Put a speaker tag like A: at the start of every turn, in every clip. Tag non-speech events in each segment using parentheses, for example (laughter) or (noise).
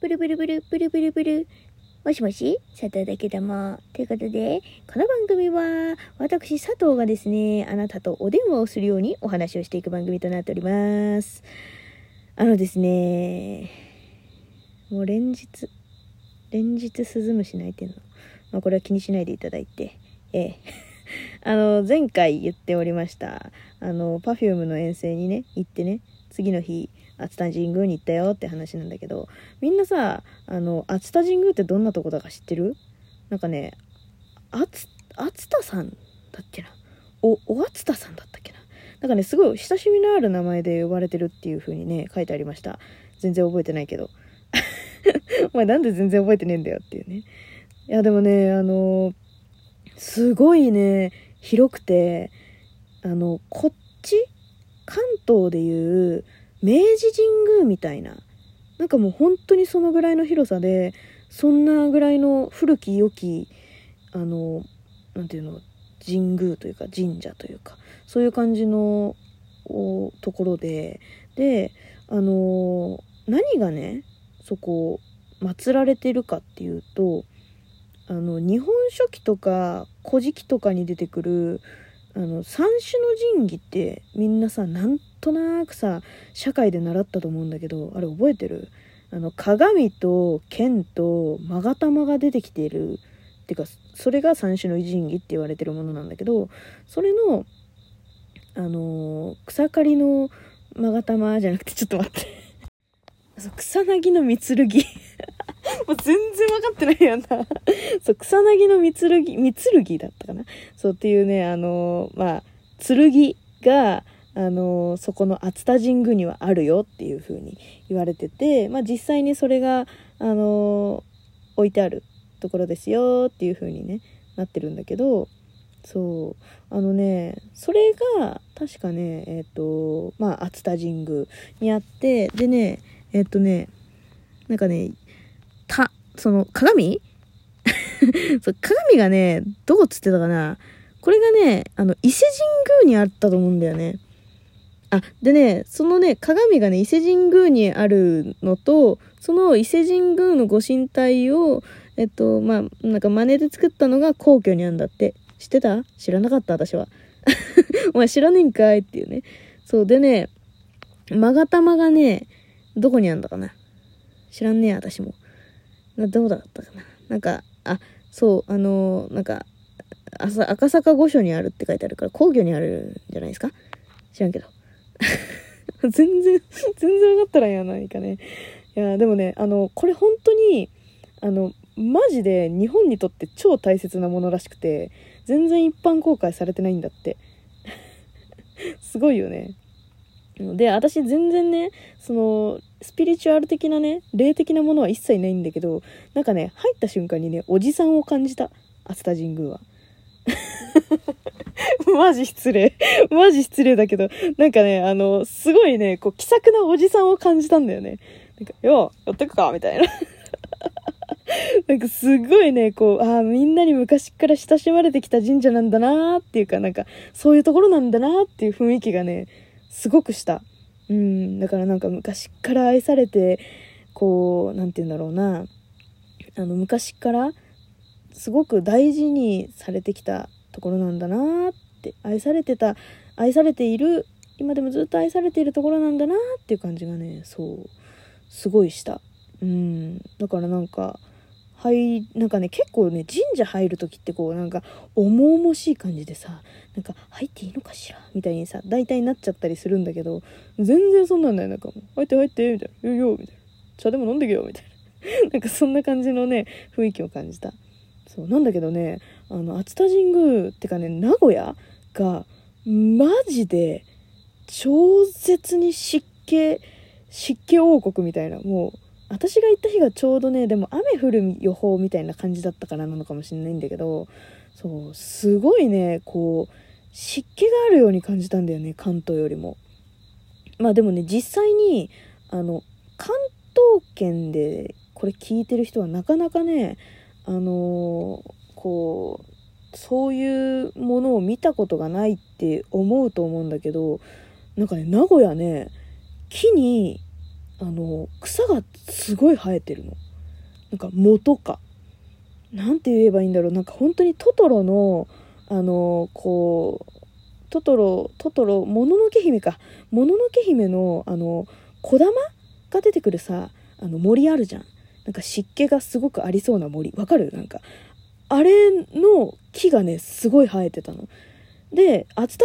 A: ブルブルブル、ブルブルブル。もしもし佐藤だけども。ということで、この番組は、私佐藤がですね、あなたとお電話をするようにお話をしていく番組となっております。あのですね、もう連日、連日スズムシ鳴いてんの。まあこれは気にしないでいただいて、ええ。(laughs) あの、前回言っておりました、あの、Perfume の遠征にね、行ってね、次の日、熱田神宮に行ったよって話なんだけど、みんなさ、あの、熱田神宮ってどんなとこだか知ってる？なんかね、熱、田さんだっけな？お、お熱田さんだったっけな？なんかね、すごい親しみのある名前で呼ばれてるっていう風にね、書いてありました。全然覚えてないけど。(laughs) お前なんで全然覚えてねえんだよっていうね。いや、でもね、あの、すごいね、広くて、あの、こっち関東でいう明治神宮みたいな。なんかもう本当にそのぐらいの広さで、そんなぐらいの古き良き、あの、なんていうの、神宮というか神社というか、そういう感じのところで、で、あの、何がね、そこ、祀られてるかっていうと、あの日本書紀とか古事記とかに出てくるあの三種の神器ってみんなさなんとなくさ社会で習ったと思うんだけどあれ覚えてる？あの鏡と剣と勾玉が出てきている。っていうかそれが三種の神器って言われてるものなんだけどそれのあの草刈りの勾玉じゃなくてちょっと待って。(laughs) 草薙の三剣もう全然分かってないやんな。(laughs) そう、草薙の三剣、三剣だったかな。そうっていうね、あの、まあ、剣が、あの、そこの熱田神宮にはあるよっていう風に言われてて、まあ実際にそれが、あの、置いてあるところですよっていう風にね、なってるんだけど、そう、あのね、それが、確かね、えっ、と、まあ、熱田神宮にあって、でね、えっ、とね、なんかね、その、鏡？(laughs) そう鏡がね、どこっつってたかな？これがね、あの、伊勢神宮にあったと思うんだよね。あ、でね、そのね、鏡がね、伊勢神宮にあるのと、その伊勢神宮のご神体を、えっと、まあ、なんか真似で作ったのが皇居にあるんだって。知ってた？知らなかった、私は。(laughs) お前知らねえんかいっていうね。そう、でね、勾玉がね、どこにあんだかな？知らんねえ、私も。などうだったかななんか、あ、そう、あのーなんか、赤坂御所にあるって書いてあるから、皇居にあるんじゃないですか？知らんけど。(laughs) 全然、全然分かったらんやないかね。いや、でもね、あの、これ本当に、あの、マジで日本にとって超大切なものらしくて、全然一般公開されてないんだって。(laughs) すごいよね。で、私全然ね、その、スピリチュアル的なね、霊的なものは一切ないんだけど、なんかね、入った瞬間にね、おじさんを感じた。熱田神宮は。(laughs) マジ失礼。マジ失礼だけど、なんかね、あの、すごいね、こう、気さくなおじさんを感じたんだよね。なんか、よう、やってくか？みたいな。(laughs) なんかすごいね、こう、ああ、みんなに昔から親しまれてきた神社なんだなーっていうか、なんか、そういうところなんだなーっていう雰囲気がね、すごくした。うん、だからなんか昔から愛されて、こう、なんて言うんだろうな、あの、昔から、すごく大事にされてきたところなんだなって、愛されてた、愛されている、今でもずっと愛されているところなんだなっていう感じがね、そう、すごいした。うん、だからなんか、はい、なんかね、結構ね、神社入る時ってこう、なんか、重々しい感じでさ、なんか、入っていいのかしら？みたいにさ、大体なっちゃったりするんだけど、全然そんなんだよ。なんかもう、入って入って、みたいな。よいよ、みたいな。茶でも飲んでけよ、みたいな。(laughs) なんかそんな感じのね、雰囲気を感じた。そう、なんだけどね、あの、熱田神宮ってかね、名古屋が、マジで、超絶に湿気、湿気王国みたいな、もう、私が行った日がちょうどね、でも雨降る予報みたいな感じだったからなのかもしれないんだけど、そう、すごいね、こう、湿気があるように感じたんだよね、関東よりも。まあでもね、実際に、あの、関東圏でこれ聞いてる人はなかなかね、あのこう、そういうものを見たことがないって思うと思うんだけど、なんかね、名古屋ね、木に、あの草がすごい生えてるの。なんか元か。なんて言えばいいんだろう。なんか本当にトトロのあのこうトトロトトロもののけ姫か。もののけ姫のあの小玉が出てくるさあの森あるじゃん。なんか湿気がすごくありそうな森。わかる？なんか。あれの木がねすごい生えてたの。で熱田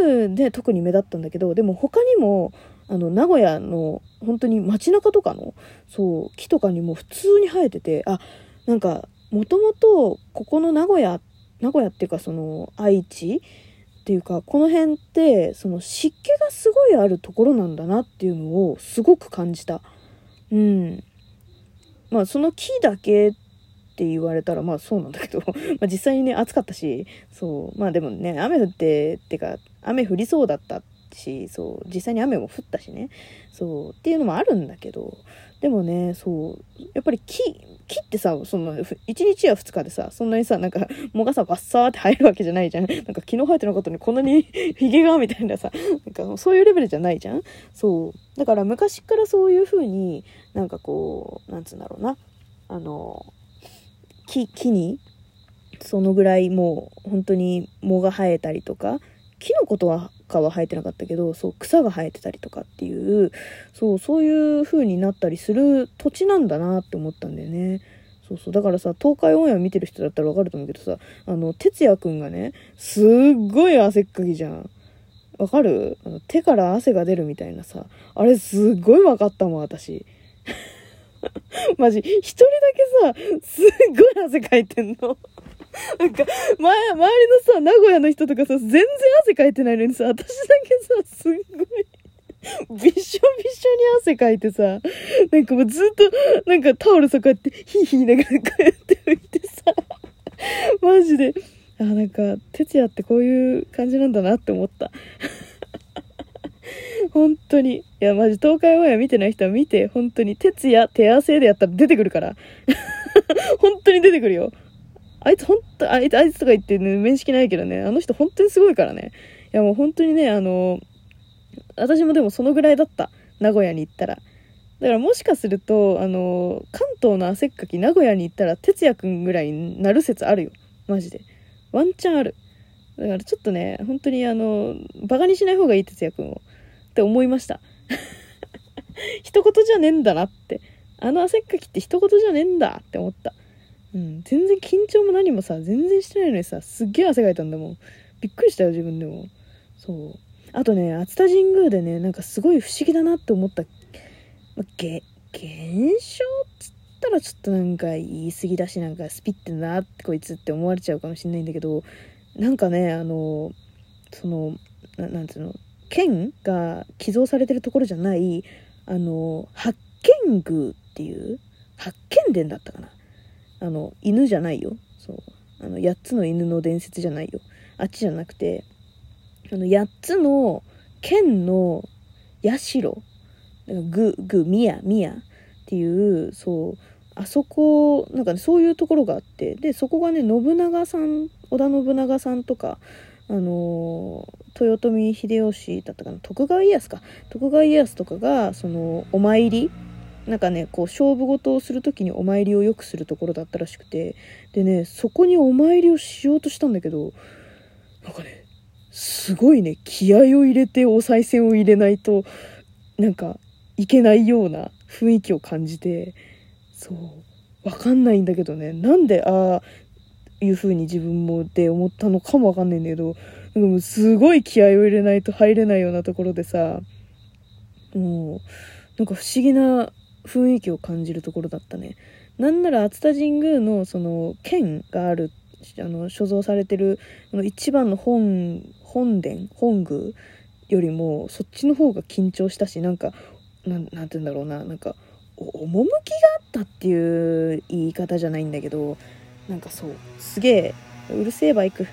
A: 神宮で特に目立ったんだけどでも他にもあの名古屋の本当に街中とかのそう木とかにも普通に生えててあなんかもともとここの名古屋名古屋っていうかその愛知っていうかこの辺ってその湿気がすごいあるところなんだなっていうのをすごく感じた。うん。まあその木だけって言われたらまあそうなんだけど (laughs) ま実際にね暑かったしそうまあでもね雨降ってってか雨降りそうだったしそう実際に雨も降ったしね。そうっていうのもあるんだけどでもねそうやっぱり木木ってさその1日や2日でさそんなにさなんか藻がさバッサーって生えるわけじゃないじゃん。なんか昨日生えてなかったのにこんなに (laughs) ヒゲがみたいなさなんかそういうレベルじゃないじゃん。そうだから昔からそういう風になんかこうなんつうんだろうな。あの木木にそのぐらいもう本当に藻が生えたりとかキノコとはかは生えてなかったけどそう草が生えてたりとかっていうそうそういう風になったりする土地なんだなって思ったんだよね。そうそうだからさ東海オンエア見てる人だったらわかると思うけどさあの哲也くんがねすっごい汗っかきじゃん。わかる？あの手から汗が出るみたいなさあれすっごいわかったもん私。(laughs) マジ一人だけさすっごい汗かいてんの。(laughs) なんか、前、周りのさ、名古屋の人とかさ、全然汗かいてないのにさ、私だけさ、すっごい、びしょびしょに汗かいてさ、なんかもうずっと、なんかタオルさ、こうやって、ヒーヒーながらこうやって拭いてさ、マジで、あ、なんか、哲也ってこういう感じなんだなって思った。本当に。いや、マジ、東海オンエア見てない人は見て、本当に、哲也、手汗でやったら出てくるから。本当に出てくるよ。あいつほんと、あいつ、あいつとか言ってね、面識ないけどね、あの人本当にすごいからね。いやもう本当にね、あの、私もでもそのぐらいだった。名古屋に行ったら。だからもしかすると、あの、関東の汗っかき名古屋に行ったら、哲也くんぐらいになる説あるよ。マジで。ワンチャンある。だからちょっとね、本当にあの、バカにしない方がいい哲也くんを。って思いました。(laughs) 一言じゃねえんだなって。あの汗っかきって一言じゃねえんだって思った。うん、全然緊張も何もさ全然してないのにさすっげえ汗かいたんだもん。びっくりしたよ自分でも。そう。あとね熱田神宮でねなんかすごい不思議だなって思った、まげ現象っつったらちょっとなんか言い過ぎだしなんかスピってんなってこいつって思われちゃうかもしんないんだけどなんかねあのそのななんつうの剣が寄贈されてるところじゃないあの八犬宮っていう八犬伝だったかな。あの犬じゃないよ。そう。あの8つの犬の伝説じゃないよ。あっちじゃなくてあの8つの剣の社。ググミヤミヤっていうそう。あそこなんかねそういうところがあって。でそこがね信長さん織田信長さんとかあの豊臣秀吉だったかな。徳川家康か。徳川家康とかがそのお参りなんかねこう勝負事をする時にお参りをよくするところだったらしくてでねそこにお参りをしようとしたんだけどなんかねすごいね気合を入れてお賽銭を入れないとなんかいけないような雰囲気を感じてそうわかんないんだけどねなんでああいう風に自分もで思ったのかもわかんないんだけどなんかもうすごい気合を入れないと入れないようなところでさもうなんか不思議な雰囲気を感じるところだったね。なんなら熱田神宮のその剣があるあの所蔵されてるの一番の本本殿本宮よりもそっちの方が緊張したしなんかなんて言うんだろうな。なんか趣があったっていう言い方じゃないんだけどなんかそうすげえうるせえバイク。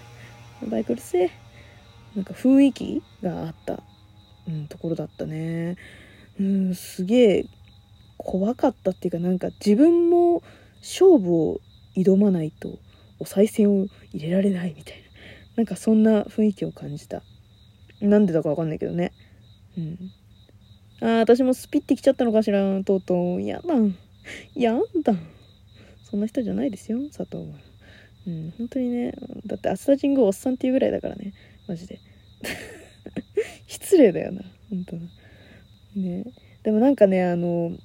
A: バイクうるせえ。なんか雰囲気があった、うん、ところだったね。うんすげえ怖かったっていうかなんか自分も勝負を挑まないとお賽銭を入れられないみたいななんかそんな雰囲気を感じたなんでだかわかんないけどねうんああ、私もスピってきちゃったのかしら、とうとう。やだ。やだ。そんな人じゃないですよ、佐藤は。うん、本当にね。だってアスタジングおっさんっていうぐらいだからね。マジで。(laughs) 失礼だよな、本当ね。でもなんかね、あの、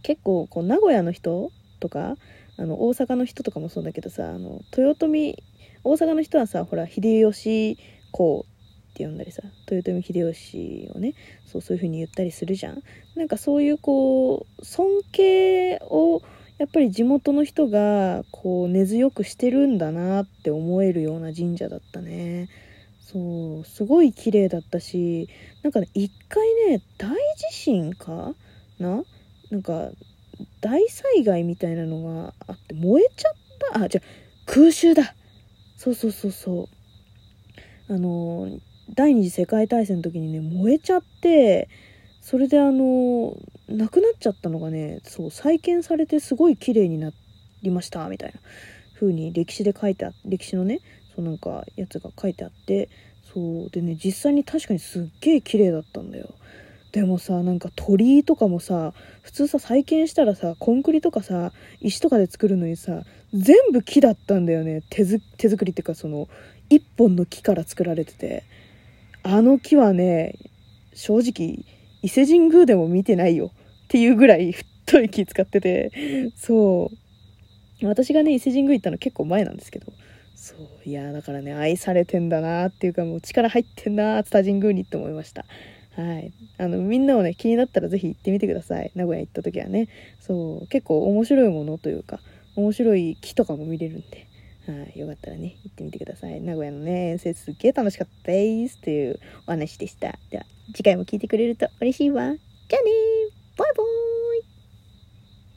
A: 結構こう名古屋の人とかあの大阪の人とかもそうだけどさあの豊臣大阪の人はさほら秀吉公って呼んだりさ豊臣秀吉をねそうそういう風に言ったりするじゃん。なんかそういうこう尊敬をやっぱり地元の人がこう根強くしてるんだなって思えるような神社だったね。そうすごい綺麗だったしなんかね一回ね大地震かななんか大災害みたいなのがあって燃えちゃった。あじゃ空襲だ。そうそうそうそう。あの第二次世界大戦の時にね燃えちゃってそれであの亡くなっちゃったのがねそう再建されてすごい綺麗になりましたみたいな。風に歴史で書いてあ歴史のねそうなんかやつが書いてあってそうでね実際に確かにすっげえ綺麗だったんだよ。でもさなんか鳥居とかもさ普通さ再建したらさコンクリとかさ石とかで作るのにさ全部木だったんだよね。手手作りっていうかその一本の木から作られてて。あの木はね正直伊勢神宮でも見てないよ。っていうぐらい太い木使ってて。そう。私がね伊勢神宮行ったの結構前なんですけど。そう。いやだからね愛されてんだなっていうかもう力入ってんな熱田神宮にって思いました。はい。あの、みんなもね、気になったら是非行ってみてください。名古屋行った時はね。そう、結構面白いものというか、面白い木とかも見れるんで、はい。よかったらね、行ってみてください。名古屋のね、遠征すっげえ楽しかったですというお話でした。では、次回も聞いてくれると嬉しいわ。じゃあねバイバーイ